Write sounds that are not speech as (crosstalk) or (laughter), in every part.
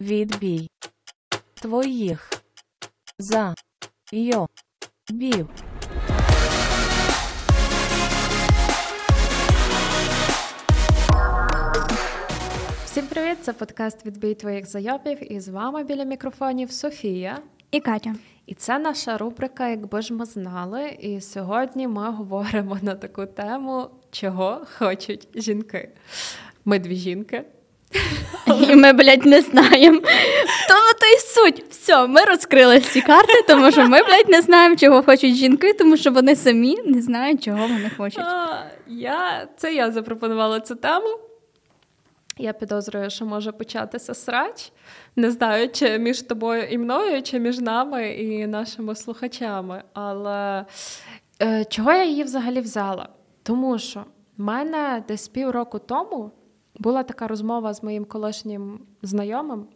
Відбій твоїх за йо бів. Всім привіт! Це подкаст Відбій твоїх зайобів. І з вами біля мікрофонів Софія. І Катя. І це наша рубрика, якби ж ми знали. І сьогодні ми говоримо на таку тему, чого хочуть жінки. Ми дві жінки. І ми, блядь, не знаємо. Тому то і суть. Все, ми розкрили всі карти, тому що ми, блядь, не знаємо, чого хочуть жінки, тому що вони самі не знають, чого вони хочуть. Я, Це я запропонувала цю тему. Я підозрюю, що може початися срач. Не знаю, чи між тобою і мною, чи між нами і нашими слухачами. Але е, чого я її взагалі взяла? Тому що в мене десь півроку тому була така розмова з моїм колишнім знайомим,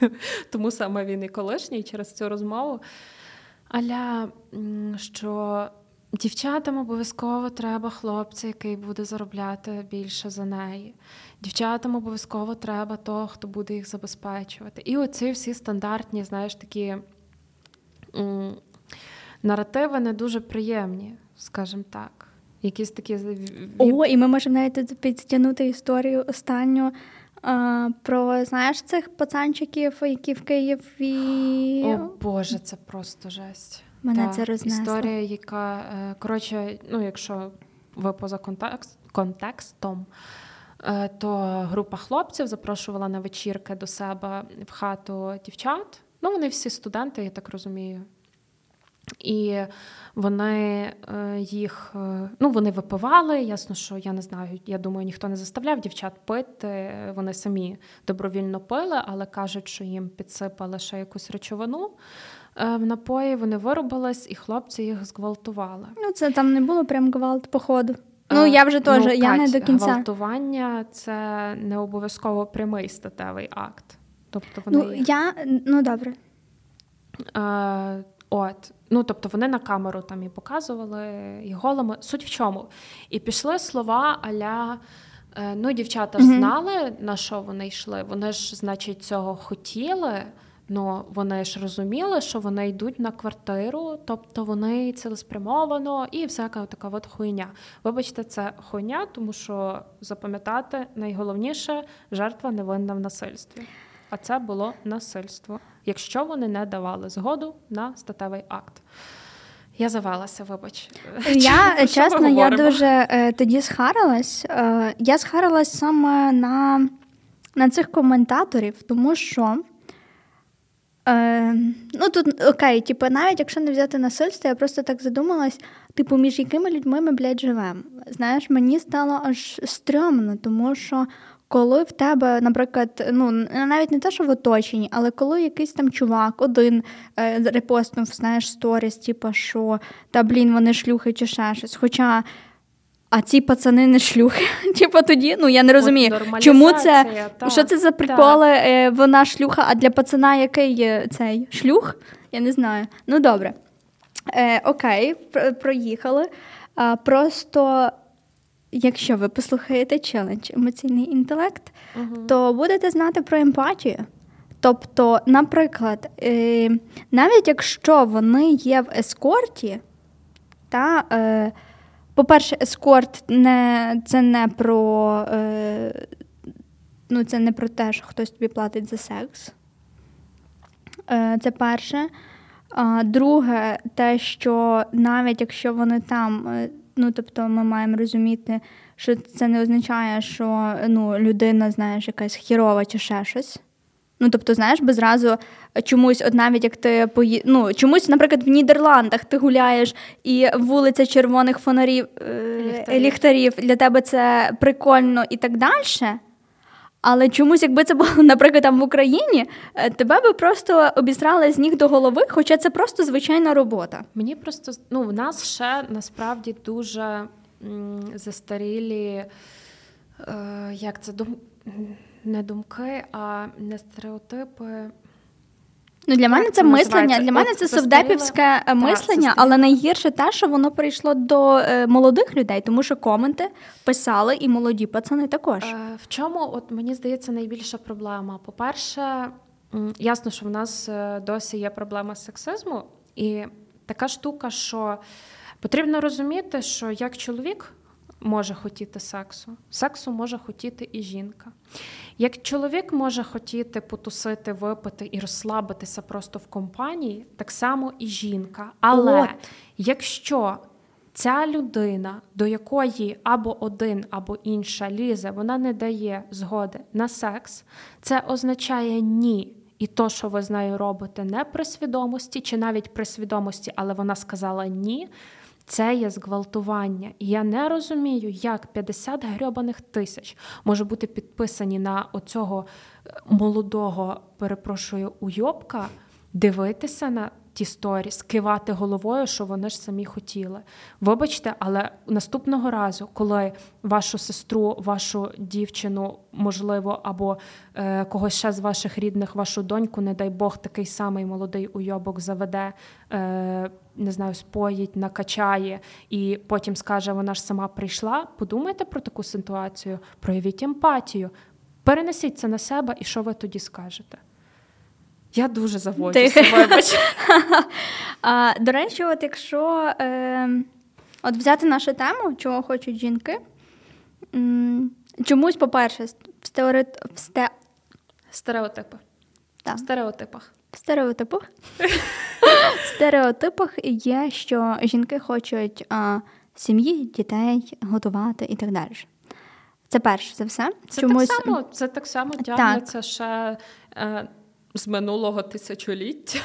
(laughs) тому саме він і колишній через цю розмову. Аля, що дівчатам обов'язково треба хлопця, який буде заробляти більше за неї. Дівчатам обов'язково треба того, хто буде їх забезпечувати. І оці всі стандартні, знаєш, такі наративи не дуже приємні, скажімо так. Якісь такі О, і ми можемо навіть тут підтягнути історію останню а, про знаєш цих пацанчиків, які в Києві. О Боже, це просто жесть. Мене Та, це рознесло. Історія, яка е, коротше, ну якщо ви поза контекст, контекстом, е, то група хлопців запрошувала на вечірки до себе в хату дівчат. Ну, вони всі студенти, я так розумію. І вони е, їх ну вони випивали. Ясно, що я не знаю. Я думаю, ніхто не заставляв дівчат пити. Вони самі добровільно пили, але кажуть, що їм підсипали ще якусь речовину в напої. Вони вирубились, і хлопці їх зґвалтували. Ну це там не було прям гвалт походу. Ну я вже теж ну, я Кать, не до кінця. Гвалтування це не обов'язково прямий статевий акт. Тобто вони ну я ну добре. От, ну тобто вони на камеру там і показували і голими. Суть в чому? І пішли слова аля. Е, ну, дівчата ж знали, на що вони йшли. Вони ж, значить, цього хотіли, але вони ж розуміли, що вони йдуть на квартиру, тобто вони цілеспрямовано і всяка така от хуйня. Вибачте, це хуйня, тому що запам'ятати найголовніше жертва невинна в насильстві. А це було насильство якщо вони не давали згоду на статевий акт. Я завелася, вибач. Я Чому, чесно, я дуже е, тоді схарилась. Е, я схарилась саме на на цих коментаторів, тому що е, ну тут окей, типу, навіть якщо не взяти насильство, я просто так задумалась, типу, між якими людьми ми, блядь, живемо. Знаєш, мені стало аж стрьомно, тому що коли в тебе, наприклад, ну навіть не те, що в оточенні, але коли якийсь там чувак один е, репостнув, знаєш, сторіс, типу, що та блін, вони шлюхи чи ще щось. Хоча. А ці пацани не шлюхи. (laughs) Типу тоді, ну я не розумію, чому це та, що це за приколи? Та. Е, вона шлюха, а для пацана який цей шлюх? Я не знаю. Ну добре. Е, Окей, проїхали. А, Просто якщо ви послухаєте челендж емоційний інтелект, uh то будете знати про емпатію. Тобто, наприклад, е, навіть якщо вони є в ескорті, та, е, по-перше, ескорт не, це не про е, ну, це не про те, що хтось тобі платить за секс. Це перше. Друге, те, що навіть якщо вони там Ну, тобто, ми маємо розуміти, що це не означає, що ну, людина, знаєш, якась хірова чи ще щось. Ну, тобто, знаєш, би зразу чомусь, от навіть як ти пої... ну, чомусь, наприклад, в Нідерландах ти гуляєш і вулиця червоних фонарів е, ліхтарів. ліхтарів для тебе це прикольно і так далі. Але чомусь, якби це було, (laughs) наприклад, там в Україні, е, тебе би просто обісрали з ніг до голови, хоча це просто звичайна робота. Мені просто ну, в нас ще насправді дуже застарілі, е, як це дум... не думки, а не стереотипи. Ну, Для мене це мислення. Для мене це совдепівське е, мислення, так, але найгірше те, що воно прийшло до е, молодих людей, тому що коменти писали і молоді пацани також. Е, в чому, от мені здається, найбільша проблема? По-перше, ясно, що в нас досі є проблема сексизму, і така штука, що потрібно розуміти, що як чоловік може хотіти сексу, сексу може хотіти і жінка. Як чоловік може хотіти потусити, випити і розслабитися просто в компанії, так само і жінка. Але От. якщо ця людина, до якої або один, або інша лізе, вона не дає згоди на секс, це означає ні. І то, що ви з нею робите, не при свідомості, чи навіть при свідомості, але вона сказала ні. Це є зґвалтування. І я не розумію, як 50 грьобаних тисяч може бути підписані на оцього е, молодого, перепрошую, уйобка, дивитися на ті сторі, скивати головою, що вони ж самі хотіли. Вибачте, але наступного разу, коли вашу сестру, вашу дівчину, можливо, або е, когось ще з ваших рідних, вашу доньку, не дай Бог, такий самий молодий уйобок заведе, е, не знаю, споїть, накачає і потім скаже, вона ж сама прийшла. Подумайте про таку ситуацію, проявіть емпатію, перенесіть це на себе, і що ви тоді скажете? Я дуже заводжуся, вибач. (laughs) а, До речі, от якщо е, от взяти нашу тему, чого хочуть жінки, чомусь, по-перше, в, стереот... в сте... стереотипи. Так. В стереотипах. В стереотипах (laughs) В стереотипах є, що жінки хочуть а, сім'ї, дітей готувати і так далі. Це перше за все. Це Чомусь... так само це так само тягнеться ще. Е, з минулого тисячоліття.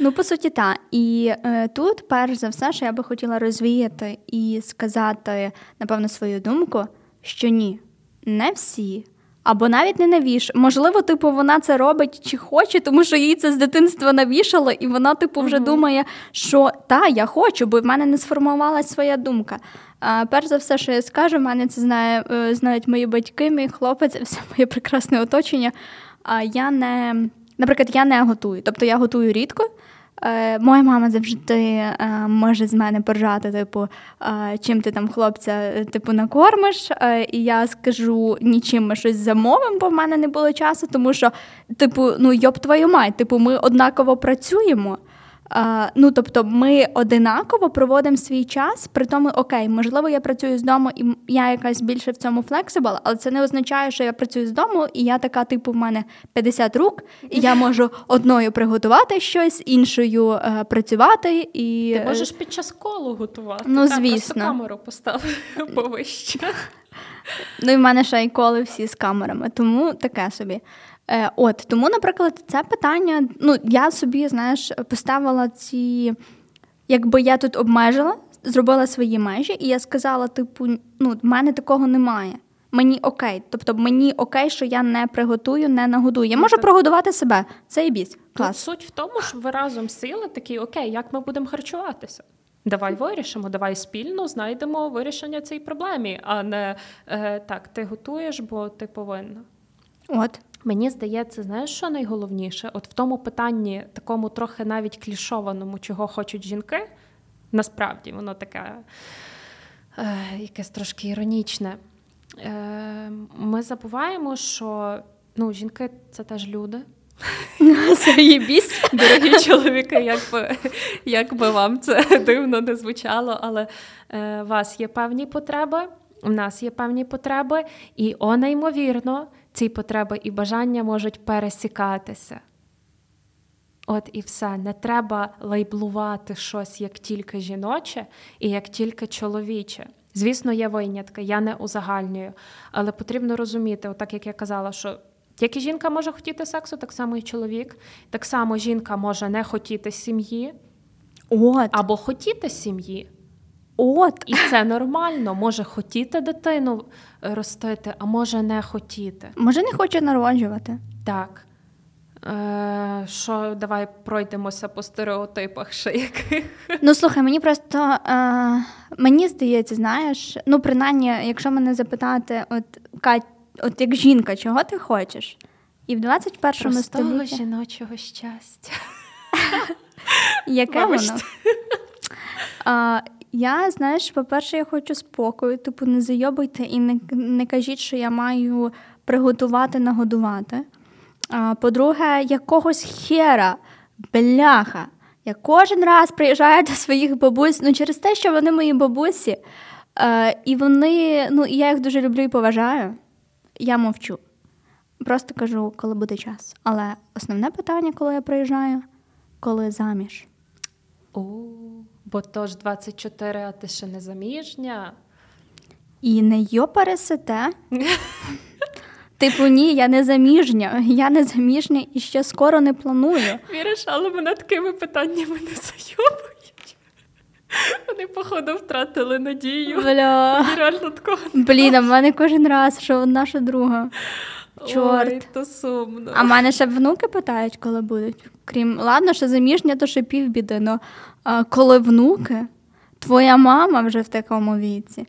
Ну, по суті, так. І е, тут, перш за все, що я би хотіла розвіяти і сказати, напевно, свою думку, що ні, не всі. Або навіть не навіш. Можливо, типу, вона це робить чи хоче, тому що їй це з дитинства навішало, і вона, типу, вже uh-huh. думає, що та, я хочу, бо в мене не сформувалася своя думка. А, Перш за все, що я скажу, в мене це знає, е, знають мої батьки, мій хлопець, (laughs) все моє прекрасне оточення я не, наприклад, я не готую. Тобто я готую рідко. Е, Моя мама завжди е, може з мене поржати, типу, е, чим ти там хлопця типу, накормиш. Е, і я скажу нічим ми щось замовимо, бо в мене не було часу, тому що, типу, ну йоб твою мать, типу, ми однаково працюємо. Ну, тобто, ми одинаково проводимо свій час, при тому, окей, можливо, я працюю з дому, і я якась більше в цьому flexible, але це не означає, що я працюю з дому, і я така, типу, в мене 50 рук, і я можу одною приготувати щось, іншою е, працювати. І... Ти можеш під час call у готувати. Ну, так, звісно. Просто камеру поставити (laughs) повище. Ну і в мене ще й коли всі з камерами, тому таке собі. Е, От тому, наприклад, це питання. Ну, я собі, знаєш, поставила ці, якби я тут обмежила, зробила свої межі, і я сказала: типу, ну, в мене такого немає. Мені окей, тобто мені окей, що я не приготую, не нагодую. Я можу так. прогодувати себе. Це і біс. Клас. Тут суть в тому, що ви разом сіли такі, окей, як ми будемо харчуватися. Давай вирішимо, давай спільно знайдемо вирішення цієї проблеми, а не е, так, ти готуєш, бо ти повинна. От. Мені здається, знаєш, що найголовніше? От в тому питанні, такому трохи навіть клішованому, чого хочуть жінки, насправді воно таке е, якесь трошки іронічне. Е, Ми забуваємо, що ну, жінки це теж люди. (laughs) Заєбісь. Дорогі чоловіки, як би, як би вам це дивно не звучало, але е, у вас є певні потреби, у нас є певні потреби, і о, неймовірно, ці потреби і бажання можуть пересікатися. От і все. Не треба лейблувати щось як тільки жіноче і як тільки чоловіче. Звісно, є винятки, я не узагальнюю, але потрібно розуміти, отак як я казала, що як і жінка може хотіти сексу, так само і чоловік. Так само жінка може не хотіти сім'ї От. або хотіти сім'ї. От. І це нормально. Може хотіти дитину ростити, а може не хотіти. Може, не хоче народжувати. Так. Е, Що давай пройдемося по стереотипах ще яких. Ну слухай, мені просто е, мені здається, знаєш, ну принаймні, якщо мене запитати, от Кать, от як жінка, чого ти хочеш? І в 21 столітті... жіночого щастя. (laughs) Яке воно? А, я, знаєш, по-перше, я хочу спокою, типу, не зайобуйте і не, не кажіть, що я маю приготувати, нагодувати. А, По-друге, якогось хера, бляха. Я кожен раз приїжджаю до своїх бабусь, ну через те, що вони мої бабусі, е, і вони, ну і я їх дуже люблю і поважаю. Я мовчу. Просто кажу, коли буде час. Але основне питання, коли я приїжджаю, коли заміж. О, бо то ж 24, а ти ще не заміжня. І не йо пересете. (laughs) Типу, ні, я не заміжня, я не заміжня і ще скоро не планую. Віриш, але мене такими питаннями не зайобують. Вони, походу, втратили надію. Бля. реально такого. Блін, а в мене кожен раз, що наша друга. Чорт. Ой, то сумно. А мене ще внуки питають, коли будуть. Крім, ладно, що заміжня, то ще півбіди. Ну, а коли внуки, твоя мама вже в такому віці.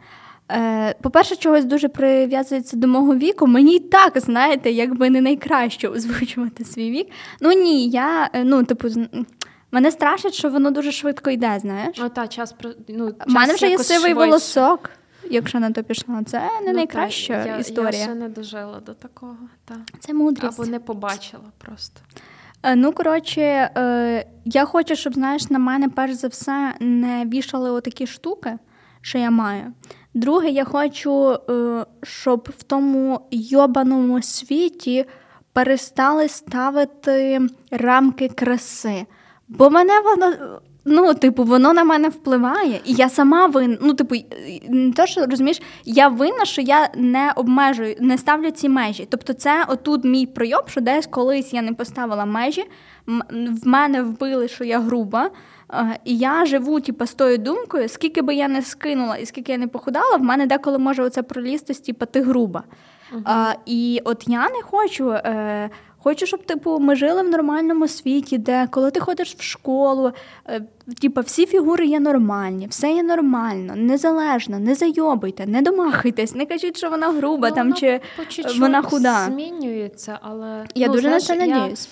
Е, По-перше, чогось дуже прив'язується до мого віку. Мені й так, знаєте, якби не найкраще озвучувати свій вік. Ну ні, я, е, ну, типу, мене страшить, що воно дуже швидко йде, знаєш. Ну, та, час, ну, час У мене вже є сивий швидше. волосок, якщо на то пішло. Це не Ну, найкраща та, я, історія. Я ще не дожила до такого. Та. Це мудрість. Або не побачила просто. Е, Ну, коротше, е, я хочу, щоб, знаєш, на мене перш за все не вішали отакі штуки, що я маю. Друге, я хочу, е, щоб в тому йобаному світі перестали ставити рамки краси. Бо мене воно. Ну, типу, воно на мене впливає, і я сама винна. Ну, типу, не то, що розумієш, я винна, що я не обмежую, не ставлю ці межі. Тобто, це отут мій пройоб, що десь колись я не поставила межі, в мене вбили, що я груба. І я живу типу, з тою думкою, скільки би я не скинула і скільки я не похудала, в мене деколи може оце пролізти, типу, ти груба. Uh-huh. А, І от я не хочу. Е, Хочу, щоб типу, ми жили в нормальному світі, де коли ти ходиш в школу, е, типу, всі фігури є нормальні, все є нормально, незалежно, не зайобуйте, не домахайтесь, не кажіть, що вона груба ну, там чи вона худа. Змінюється, але я ну, дуже знаєш, на це надіюсь.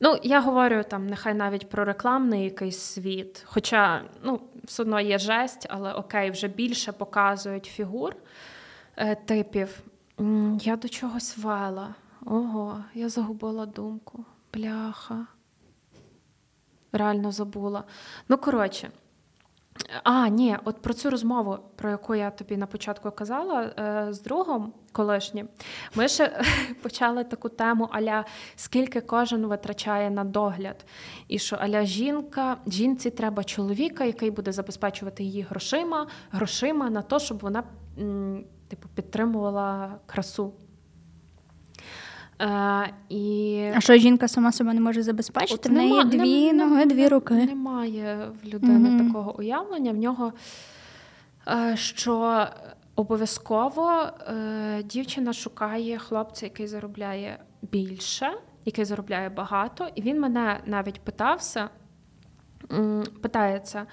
Ну, я говорю там, нехай навіть про рекламний якийсь світ. Хоча ну, все одно є жесть, але окей, вже більше показують фігур е, типів. Я до чогось вела. Ого, я загубила думку. Бляха. Реально забула. Ну, коротше. А, ні, от про цю розмову, про яку я тобі на початку казала е, з другом колишнім, ми ще (laughs) почали таку тему, аля скільки кожен витрачає на догляд. І що аля жінка, жінці треба чоловіка, який буде забезпечувати її грошима, грошима на те, щоб вона типу, підтримувала красу. Е, і... А що жінка сама себе не може забезпечити? От в неї нема, дві не, ноги, дві руки. Немає в людини mm-hmm. такого уявлення. В нього е, що обов'язково е, дівчина шукає хлопця, який заробляє більше, який заробляє багато, і він мене навіть питався, питається.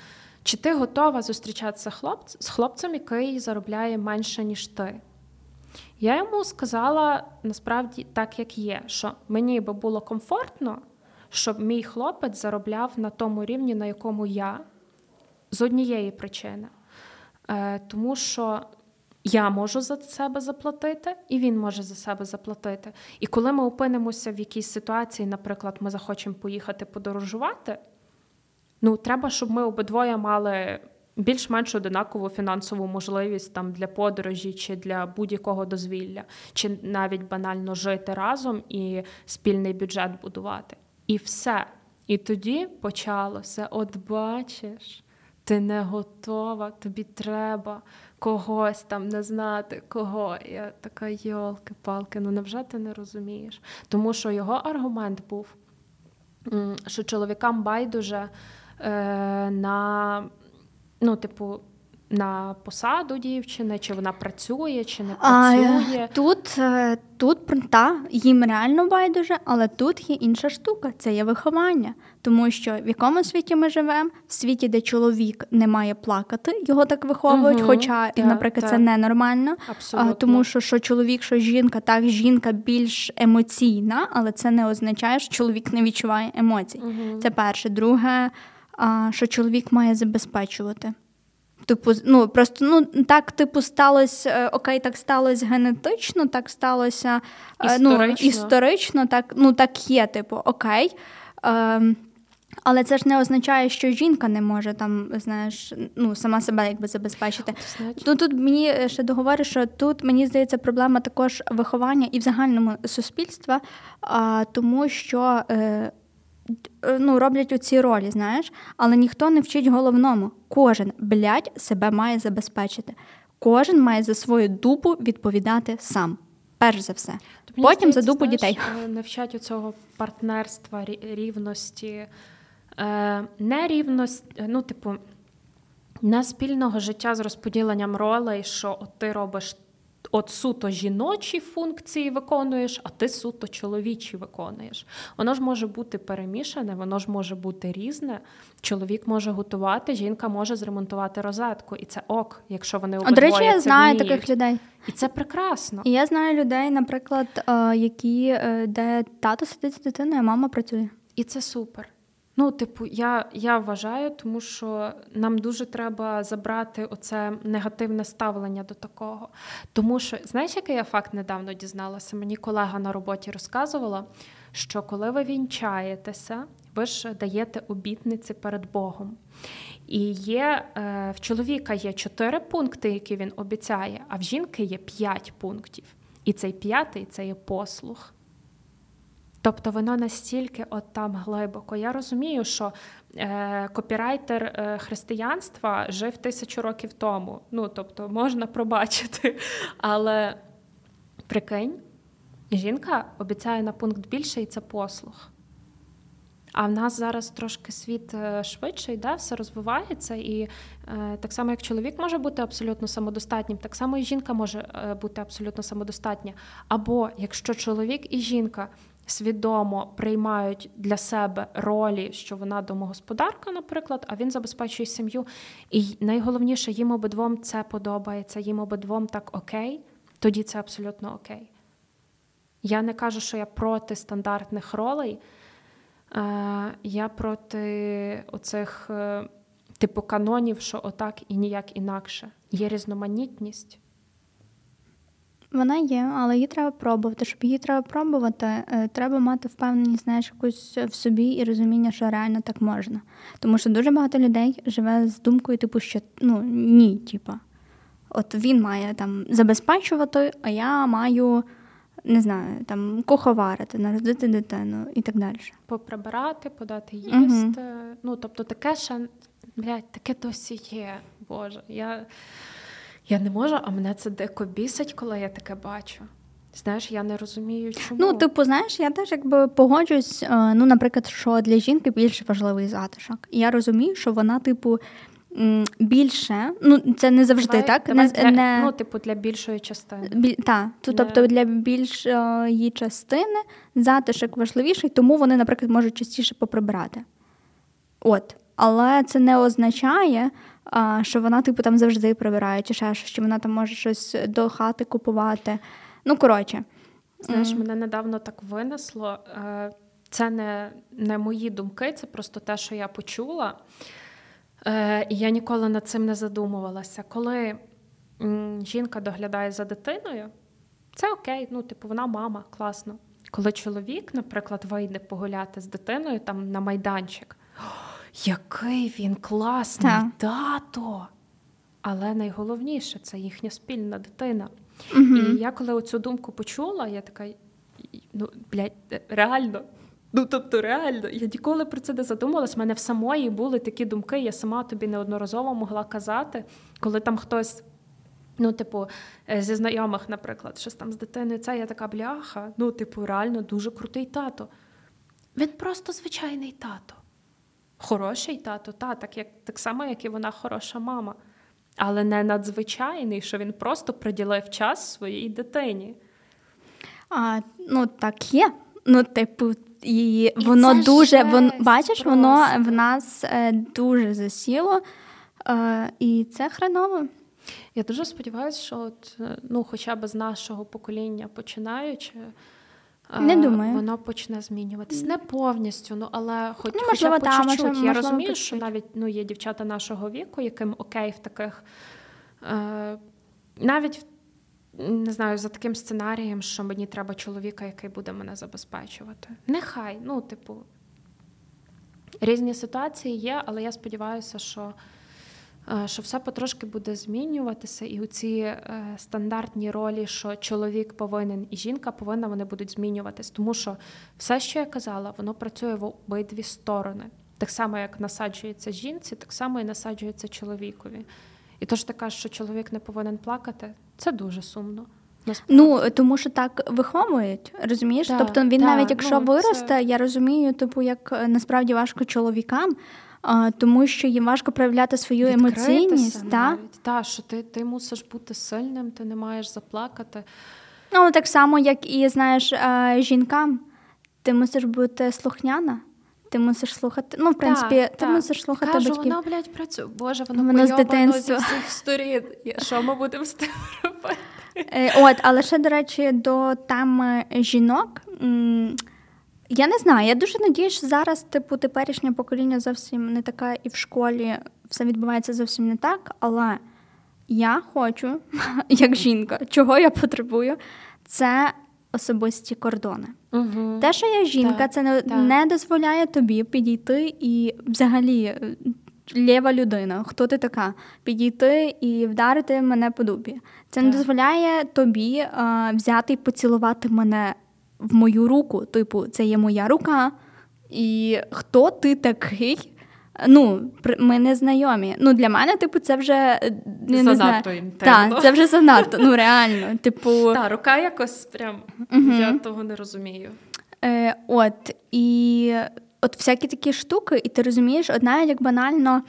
Чи ти готова зустрічатися хлопць, з хлопцем, який заробляє менше, ніж ти? Я йому сказала насправді так, як є, що мені би було комфортно, щоб мій хлопець заробляв на тому рівні, на якому я, з однієї причини. Е, Тому що я можу за себе заплатити, і він може за себе заплатити. І коли ми опинимося в якійсь ситуації, наприклад, ми захочемо поїхати подорожувати, ну треба, щоб ми обидвоє мали більш-менш одинакову фінансову можливість там для подорожі чи для будь-якого дозвілля, чи навіть банально жити разом і спільний бюджет будувати. І все. І тоді почалося: от бачиш, ти не готова, тобі треба когось там не знати, кого. Я така йолки-палки, ну невже ти не розумієш? Тому що його аргумент був, що чоловікам байдуже е, на ну, типу, на посаду дівчини, чи вона працює, чи не працює. А, Тут е, тут та, їм реально байдуже, але тут є інша штука це є виховання. Тому що в якому світі ми живемо? В світі, де чоловік не має плакати, його так виховують. Угу, Хоча, та, наприклад, та. це ненормально. Абсолютно. Тому що що чоловік, що жінка, так жінка більш емоційна, але це не означає, що чоловік не відчуває емоцій. Угу. Це перше. Друге що чоловік має забезпечувати. Типу, ну просто ну так, типу, сталося е, окей, так сталося генетично, так сталося історично, ну, історично так ну так є, типу, окей. Е, але це ж не означає, що жінка не може там, знаєш, ну сама себе якби забезпечити. Ну тут мені ще договорю, що тут мені здається проблема також виховання і в загальному суспільства, а, тому що. Е, ну, роблять оці ролі, знаєш, але ніхто не вчить головному. Кожен, блядь, себе має забезпечити. Кожен має за свою дупу відповідати сам. Перш за все. Тобто, Потім здається, за дупу знаєш, дітей. Е, не вчать у цього партнерства, рівності, е, нерівності, ну, типу, не спільного життя з розподіленням ролей, що от ти робиш от суто жіночі функції виконуєш, а ти суто чоловічі виконуєш. Воно ж може бути перемішане, воно ж може бути різне. Чоловік може готувати, жінка може зремонтувати розетку, і це ок, якщо вони обидвоє До речі, я знаю вміють. таких людей. І це прекрасно. І я знаю людей, наприклад, е, які е, де тато сидить з дитиною, а мама працює. І це супер. Ну, типу, я я вважаю, тому що нам дуже треба забрати оце негативне ставлення до такого. Тому що, знаєш, який я факт недавно дізналася? Мені колега на роботі розказувала, що коли ви вінчаєтеся, ви ж даєте обітниці перед Богом. І є е, в чоловіка є чотири пункти, які він обіцяє, а в жінки є п'ять пунктів. І цей п'ятий це є послух. Тобто воно настільки от там глибоко. Я розумію, що е, копірайтер е, християнства жив тисячу років тому. Ну, тобто, можна пробачити. Але прикинь, жінка обіцяє на пункт більше, і це послух. А в нас зараз трошки світ е, швидше йде, все розвивається, і е, так само, як чоловік може бути абсолютно самодостатнім, так само і жінка може е, бути абсолютно самодостатня. Або якщо чоловік і жінка свідомо приймають для себе ролі, що вона домогосподарка, наприклад, а він забезпечує сім'ю. І найголовніше, їм обидвом це подобається, їм обидвом так окей, тоді це абсолютно окей. Я не кажу, що я проти стандартних ролей, е, я проти оцих е, типу канонів, що отак і ніяк інакше. Є різноманітність. Вона є, але її треба пробувати. Щоб її треба пробувати, е, треба мати впевненість, знаєш, якусь в собі і розуміння, що реально так можна. Тому що дуже багато людей живе з думкою, типу, що ну ні, типу. От він має там забезпечувати, а я маю. Не знаю, там куховарити, народити дитину і так далі. Поприбирати, подати їсти. uh Ну, тобто, таке ще блядь, таке досі є. Боже. Я я не можу, а мене це дико бісить, коли я таке бачу. Знаєш, я не розумію, чому. Ну, типу, знаєш, я теж якби погоджуюсь, е, ну, наприклад, що для жінки більш важливий затишок. І Я розумію, що вона, типу, більше, ну це не завжди давай, так. Давай не, для, не... Ну, типу, для більшої частини. Біль, так, не... тобто для більшої частини затишок важливіший, тому вони, наприклад, можуть частіше поприбирати. От. Але це не означає, а, що вона, типу, там завжди прибирає, чи ще щось, що вона там може щось до хати купувати. Ну, коротше. Знаєш, мене недавно так винесло. Е, це не, не мої думки, це просто те, що я почула. Е, і я ніколи над цим не задумувалася. Коли жінка доглядає за дитиною, це окей, ну, типу, вона мама, класно. Коли чоловік, наприклад, вийде погуляти з дитиною там на майданчик який він класний так. тато. Але найголовніше це їхня спільна дитина. Угу. І я коли оцю думку почула, я така: ну, блядь, реально. Ну, тобто, реально, я ніколи про це не задумувалась. У мене в самої були такі думки, я сама тобі неодноразово могла казати, коли там хтось, ну, типу, е, зі знайомих, наприклад, щось там з дитиною, це я така бляха. Ну, типу, реально дуже крутий тато. Він просто звичайний тато. Хороший тато, та, так як так само, як і вона хороша мама, але не надзвичайний, що він просто приділив час своїй дитині. А, Ну, так є. Ну, типу, і, і воно дуже вон, бачиш, просто. воно в нас е, дуже засіло, е, і це хреново. Я дуже сподіваюся, що от, е, ну, хоча б з нашого покоління починаючи, Не думаю. Воно почне змінюватись. Не повністю, ну але хоч ну, можливо, хоча б по чуть-чуть. Я розумію, по що навіть ну, є дівчата нашого віку, яким окей в таких. Е, навіть не знаю, за таким сценарієм, що мені треба чоловіка, який буде мене забезпечувати. Нехай, ну, типу, різні ситуації є, але я сподіваюся, що що все потрошки буде змінюватися, і у ці е, стандартні ролі, що чоловік повинен і жінка повинна, вони будуть змінюватись. Тому що все, що я казала, воно працює в обидві сторони. Так само, як насаджується жінці, так само і насаджується чоловікові. І то ж ти кажеш, що чоловік не повинен плакати, це дуже сумно. Насправді. Ну тому що так виховують, розумієш? Да, тобто він да, навіть якщо ну, виросте, це... я розумію, типу, як е, насправді важко чоловікам, тому що їм важко проявляти свою Відкритися емоційність. Та? Та, що ти ти мусиш бути сильним, ти не маєш заплакати. Ну так само, як і знаєш, жінкам, ти мусиш бути слухняна. Ти мусиш слухати. Ну, в принципі, так, ти так. мусиш слухати Кажу, батьків. воно, блядь, працює. Боже, воно, воно з дитинства. зі всіх сторін. Що ми будемо з тим робити? Е, от, але ще, до речі, до теми жінок. Я не знаю, я дуже надію, що зараз, типу, теперішнє покоління зовсім не така, і в школі все відбувається зовсім не так. Але я хочу, (laughs) як жінка, чого я потребую, це особисті кордони. Угу. Те, що я жінка, так, це не, так. не дозволяє тобі підійти і взагалі е, лєва людина, хто ти така, підійти і вдарити мене по дубі. Це так. не дозволяє тобі а, взяти і поцілувати мене в мою руку. Типу, це є моя рука. І хто ти такий? Ну, ми не знайомі. Ну, для мене, типу, це вже е, не занадто Так, це вже занадто. Ну, реально. (laughs) Типу... Так, рука якось прям угу. я того не розумію. Е, От, і от всякі такі штуки, і ти розумієш, навіть як банально.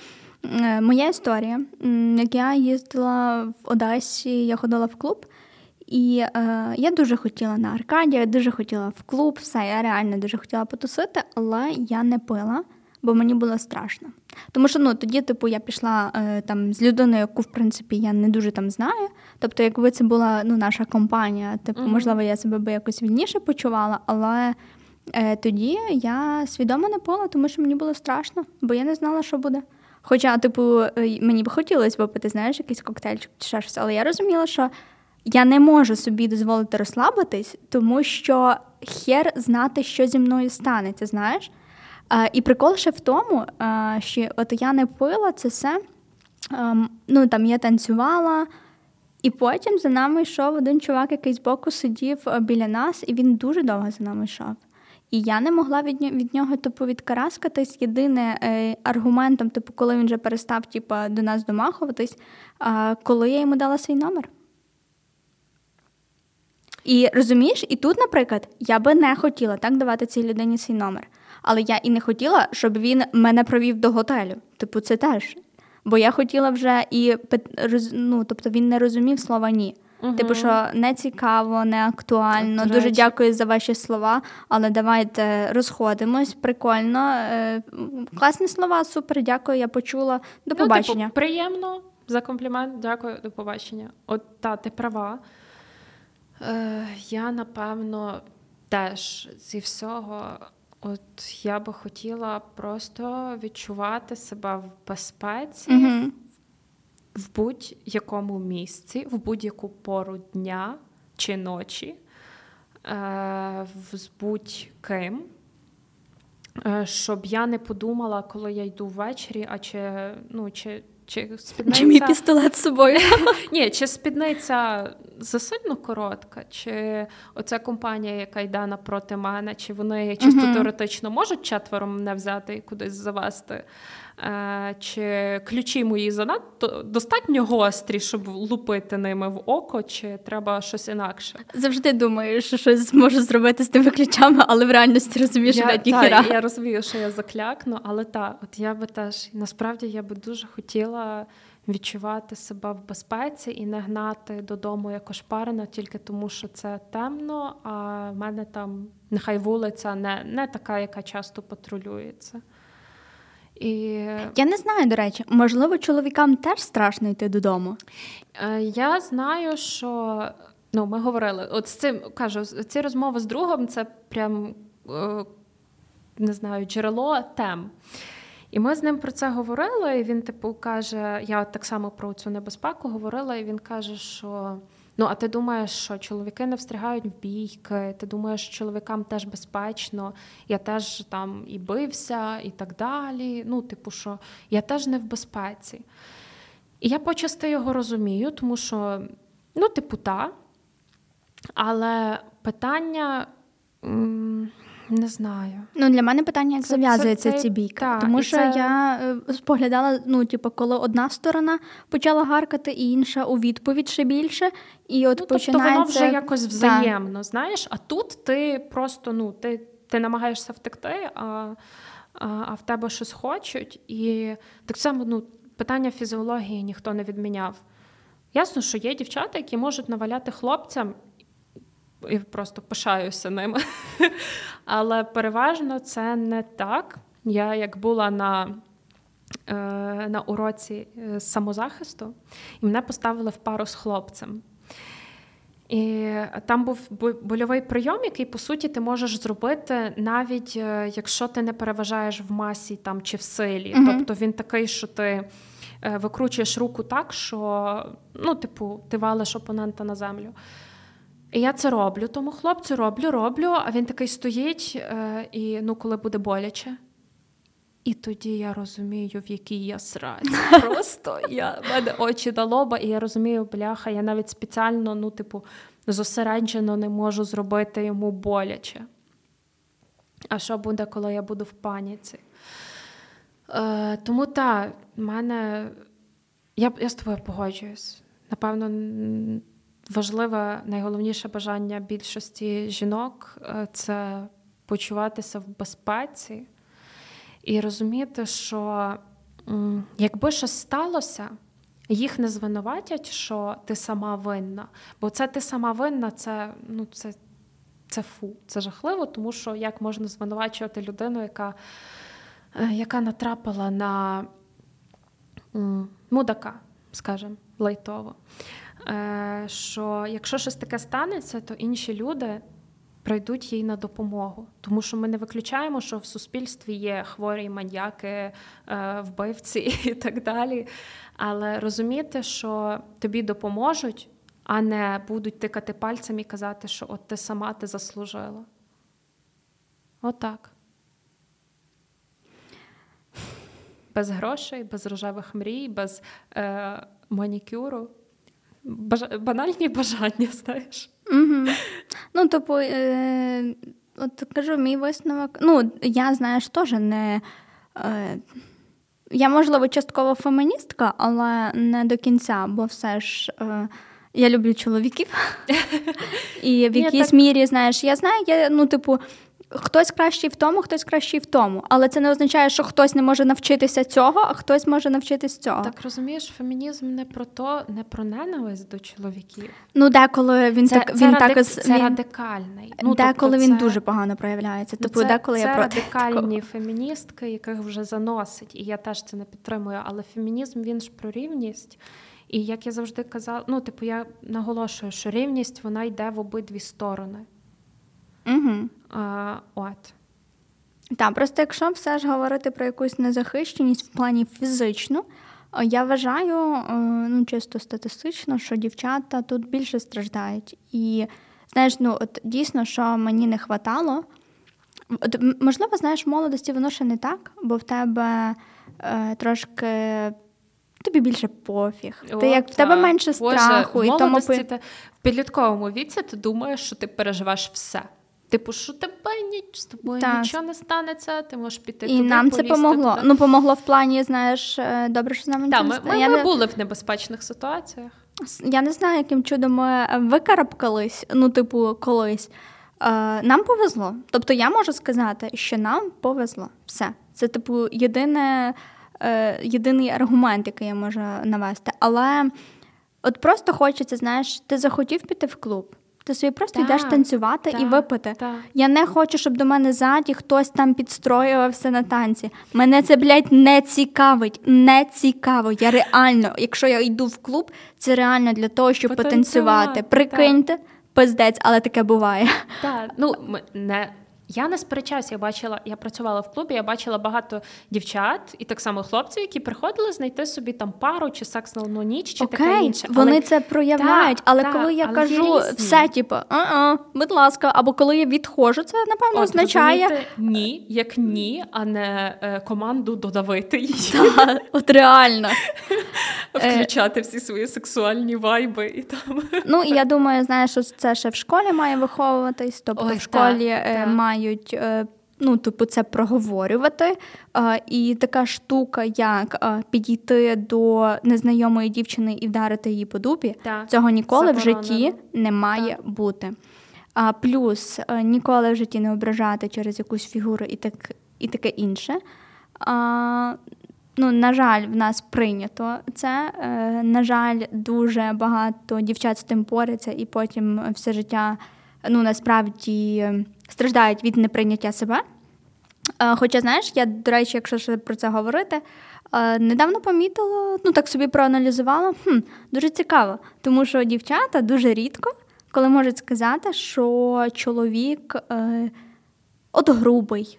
Е, моя історія, як я їздила в Одесі, я ходила в клуб, і е, я дуже хотіла на Аркаді, я дуже хотіла в клуб, все, я реально дуже хотіла потусити, але я не пила бо мені було страшно. Тому що ну, тоді, типу, я пішла е, там з людиною, яку в принципі я не дуже там знаю. Тобто, якби це була ну, наша компанія, типу, mm-hmm. можливо, я себе би якось вільніше почувала, але е, тоді я свідомо не пила, тому що мені було страшно, бо я не знала, що буде. Хоча, типу, е, мені б хотілося випити, знаєш, якийсь коктейльчик чи ще щось, але я розуміла, що я не можу собі дозволити розслабитись, тому що хер знати, що зі мною станеться, знаєш. І прикол ще в тому, що от я не пила це все. Ем, ну там я танцювала, і потім за нами йшов один чувак, який з боку сидів е, біля нас, і він дуже довго за нами йшов. І я не могла від нього від нього типу, відкараскатись. Єдине е, аргументом, типу, коли він вже перестав типу, до нас домахуватись, е, коли я йому дала свій номер. І розумієш, і тут, наприклад, я би не хотіла так давати цій людині свій номер. Але я і не хотіла, щоб він мене провів до готелю. Типу, це теж. Бо я хотіла вже і ну, тобто він не розумів слова ні. Угу. Типу, що не цікаво, не актуально. Так, Дуже дякую за ваші слова, але давайте розходимось. Прикольно. Е, класні слова, супер, дякую, я почула. До побачення. Ну, типу, Приємно за комплімент, дякую, до побачення. От та ти права. Е, Я напевно теж зі всього От я би хотіла просто відчувати себе в безпеці mm в будь-якому місці, в будь-яку пору дня чи ночі, е, з будь-ким. Е, щоб я не подумала, коли я йду ввечері, а чи ну, чи чи спідниця... Чи мій пістолет з собою? (laughs) Ні, чи спідниця засильно коротка, чи оця компанія, яка йде напроти мене, чи вони чисто uh-huh. теоретично можуть четверо мене взяти і кудись завести? Е, чи ключі мої занадто достатньо гострі, щоб лупити ними в око, чи треба щось інакше? Завжди думаю, що щось зможу зробити з тими ключами, але в реальності розумієш, що ніхіра. Я розумію, що я заклякну, але так, от я би теж насправді я би дуже хотіла. Відчувати себе в безпеці і не гнати додому як ошпарена тільки тому, що це темно, а в мене там нехай вулиця не не така, яка часто патрулюється. І... Я не знаю, до речі, можливо, чоловікам теж страшно йти додому. Е, я знаю, що ну, ми говорили, от з цим кажу, ці розмови з другом це прям е, не знаю, джерело тем. І ми з ним про це говорили, і він, типу, каже: я так само про цю небезпеку говорила, і він каже, що. Ну, а ти думаєш, що чоловіки не встрягають в бійки, ти думаєш, що чоловікам теж безпечно, я теж там і бився, і так далі. Ну, типу, що я теж не в безпеці. І я почасти його розумію, тому що, ну, типу, та. Але питання. Не знаю. Ну для мене питання, як це, зав'язується це, ці бійки. Та, Тому що це... я е, споглядала, ну, типу, коли одна сторона почала гаркати, і інша у відповідь ще більше. І от ну, починається... Тобто воно вже якось взаємно, та. знаєш, а тут ти просто ну, ти, ти намагаєшся втекти, а, а а, в тебе щось хочуть. І так само ну, питання фізіології ніхто не відміняв. Ясно, що є дівчата, які можуть наваляти хлопцям і просто пишаюся ними. (laughs) Але переважно це не так. Я як була на е, на уроці е, самозахисту, і мене поставили в пару з хлопцем. І там був больовий прийом, який, по суті, ти можеш зробити, навіть е, якщо ти не переважаєш в масі там, чи в силі. mm Тобто він такий, що ти викручуєш руку так, що ну, типу, ти валиш опонента на землю. І я це роблю, тому хлопцю роблю, роблю, а він такий стоїть, е, і ну, коли буде боляче. І тоді я розумію, в якій я сраці. (laughs) Просто я в мене очі до лоба, і я розумію, бляха, я навіть спеціально, ну, типу, зосереджено не можу зробити йому боляче. А що буде, коли я буду в паніці? Е, Тому так, в мене я я з тобою погоджуюсь. Напевно, важливе, найголовніше бажання більшості жінок е, це почуватися в безпеці і розуміти, що якби щось сталося, їх не звинуватять, що ти сама винна. Бо це ти сама винна, це ну, це, це фу, це жахливо, тому що як можна звинувачувати людину, яка е, яка натрапила на мудака, скажімо, лайтово. Е, що якщо щось таке станеться, то інші люди прийдуть їй на допомогу. Тому що ми не виключаємо, що в суспільстві є хворі маньяки, е, вбивці (laughs) і так далі. Але розуміти, що тобі допоможуть, а не будуть тикати пальцем і казати, що от ти сама ти заслужила. Отак. Без грошей, без рожевих мрій, без е, манікюру баж... банальні бажання, знаєш. Угу. Ну, типу, е... от кажу, мій висновок. Ну, я, знаєш, теж не. Е... Я, можливо, частково феміністка, але не до кінця, бо все ж. Е... Я люблю чоловіків. (laughs) І в якійсь мірі, знаєш, я знаю, я, ну, типу, Хтось кращий в тому, хтось кращий в тому, але це не означає, що хтось не може навчитися цього, а хтось може навчитись цього. Так розумієш, фемінізм не про то, не про ненависть до чоловіків. Ну деколи він це, так це він радик, так це він, радикальний. Ну деколи тобто він це, дуже погано проявляється. Ну, типу, це, деколи це я проти радикальні (laughs) такого. феміністки, яких вже заносить, і я теж це не підтримую. Але фемінізм він ж про рівність. І як я завжди казала, ну типу, я наголошую, що рівність вона йде в обидві сторони. Угу. А, от. Так, просто якщо все ж говорити про якусь незахищеність в плані фізичну, я вважаю, е, ну чисто статистично, що дівчата тут більше страждають. І знаєш, ну от дійсно, що мені не хватало. От, Можливо, знаєш, в молодості воно ще не так, бо в тебе е, трошки. Тобі більше пофіг. О, ти як в тебе менше Боже, страху. В і тому... в підлітковому віці ти думаєш, що ти переживаєш все. Типу, що тебе ніч з тобою так. нічого не станеться, ти можеш піти. І туди, нам це помогло. Туди. Ну, помогло в плані, знаєш, е, добре, що з нами нічого Так, Ми, ми, ми не... були в небезпечних ситуаціях. Я не знаю, яким чудом ми викарабкались, ну, типу, колись. Е, нам повезло. Тобто я можу сказати, що нам повезло. Все. Це, типу, єдине, е, єдиний аргумент, який я можу навести. Але от просто хочеться, знаєш, ти захотів піти в клуб. Ти собі просто так, йдеш танцювати так, і випити. Так. Я не хочу, щоб до мене ззаді хтось там підстроювався на танці. Мене це, блядь, не цікавить. Не цікаво. Я реально, якщо я йду в клуб, це реально для того, щоб потанцювати. Прикиньте, пиздець, але таке буває. Так, ну не. Я не сперечаюся, я бачила, я працювала в клубі, я бачила багато дівчат і так само хлопців, які приходили знайти собі там пару чи секс на одну ніч, чи Окей, таке інше. Вони але... це проявляють, та, але та, коли я але кажу все, типу, а-а, будь ласка, або коли я відходжу, це напевно От, означає ні, як ні, а не е, команду додавити її. (laughs) Так, От реально. (laughs) Включати всі свої сексуальні вайби і там. Ну і я думаю, знаєш, що це ще в школі має виховуватись, тобто Ой, в школі та, та. має мають е, ну, типу, це проговорювати. І така штука, як підійти до незнайомої дівчини і вдарити її по дупі, так. цього ніколи Заборонено. в житті не має так. бути. А плюс е, ніколи в житті не ображати через якусь фігуру і так, і таке інше. А, Ну, на жаль, в нас прийнято це. Е, на жаль, дуже багато дівчат з тим поряться, і потім все життя ну насправді страждають від неприйняття себе. Е, хоча, знаєш, я, до речі, якщо ще про це говорити, е, недавно помітила, ну так собі проаналізувала, хм, дуже цікаво, тому що дівчата дуже рідко, коли можуть сказати, що чоловік е, от грубий.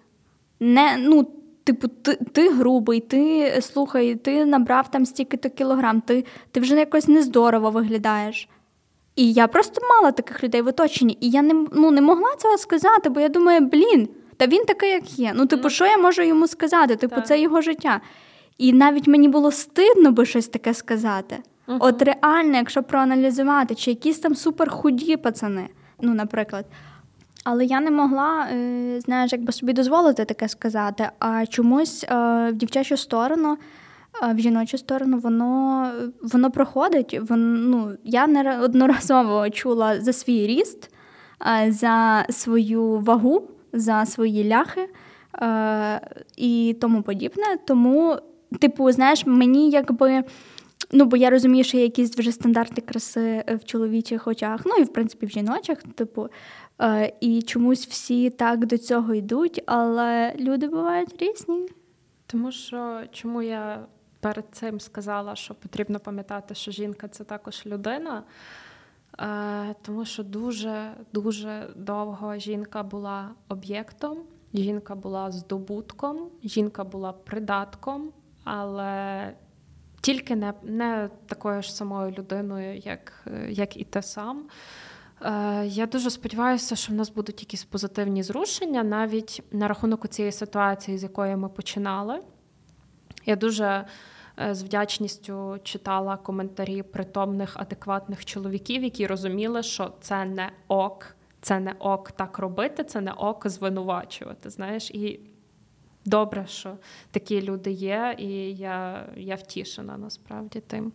Не, ну, Типу, ти ти грубий, ти слухай, ти набрав там стільки-то кілограм, ти ти вже якось нездорово виглядаєш. І я просто мала таких людей в оточенні. І я не ну, не могла цього сказати, бо я думаю, блін, та він такий, як є. Ну, типу, що я можу йому сказати? Типу, так. це його життя. І навіть мені було стидно би щось таке сказати. uh От реально, якщо проаналізувати, чи якісь там суперхуді пацани, ну, наприклад. Але я не могла, е, знаєш, якби собі дозволити таке сказати. А чомусь е, в дівчачу сторону в жіночу сторону воно воно проходить. Вон, ну, Я неодноразово чула за свій ріст, за свою вагу, за свої ляхи і тому подібне. Тому, типу, знаєш, мені якби. Ну, бо я розумію, що є якісь вже стандарти краси в чоловічих очах, ну і в принципі в жіночих, типу, е, і чомусь всі так до цього йдуть, але люди бувають різні. Тому що чому я перед цим сказала, що потрібно пам'ятати, що жінка це також людина, е, тому що дуже дуже довго жінка була об'єктом, жінка була здобутком, жінка була придатком, але тільки не не такою ж самою людиною, як, як і те сам. Е, я дуже сподіваюся, що в нас будуть якісь позитивні зрушення навіть на рахунок цієї ситуації, з якої ми починали. Я дуже е, з вдячністю читала коментарі притомних, адекватних чоловіків, які розуміли, що це не ок, це не ок так робити, це не ок звинувачувати. Знаєш, і добре, що такі люди є, і я, я втішена насправді тим.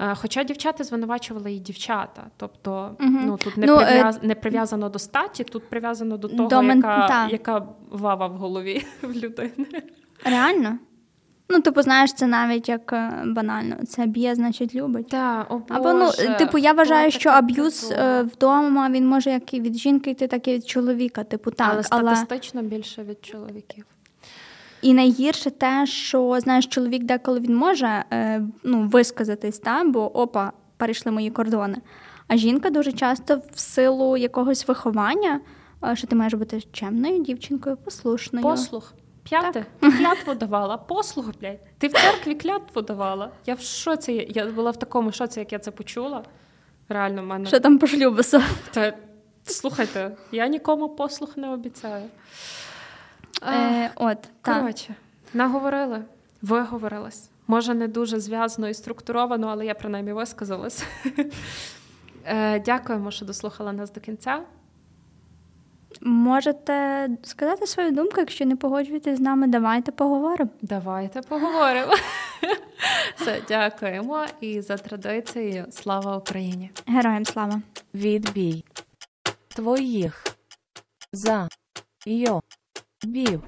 Е, хоча дівчата звинувачували і дівчата, тобто угу. ну тут не, ну, прив'яз... не прив'язано до статі, тут прив'язано до того, до яка, яка вава в голові (laughs) в людини. Реально? Ну, типу, знаєш, це навіть як е, банально. Це б'є, значить, любить. Так, о Боже, Або ну, типу, я вважаю, що аб'юз е, вдома він може як і від жінки йти, так і від чоловіка. Типу, так. Але статистично але... більше від чоловіків. І найгірше те, що знаєш, чоловік деколи він може е, ну, висказатись, та? бо опа, перейшли мої кордони. А жінка дуже часто в силу якогось виховання, що ти маєш бути чемною дівчинкою, послушною. Послух. П'яте, (laughs) клятву давала, послуг, блядь. Ти в церкві клятву давала. Я в шоці, я була в такому шоці, як я це почула. Реально, в мене. Що там по? Та слухайте, я нікому послуг не обіцяю. Е, от, Коротше, наговорили, виговорилась. Може, не дуже зв'язано і структуровано, але я принаймні висказалась. (laughs) Е, дякуємо, що дослухала нас до кінця. Можете сказати свою думку, якщо не погоджуєтесь з нами, давайте поговоримо. Давайте поговоримо. (laughs) Все, дякуємо і за традицією слава Україні! Героям слава! Відбій твоїх за йо бів.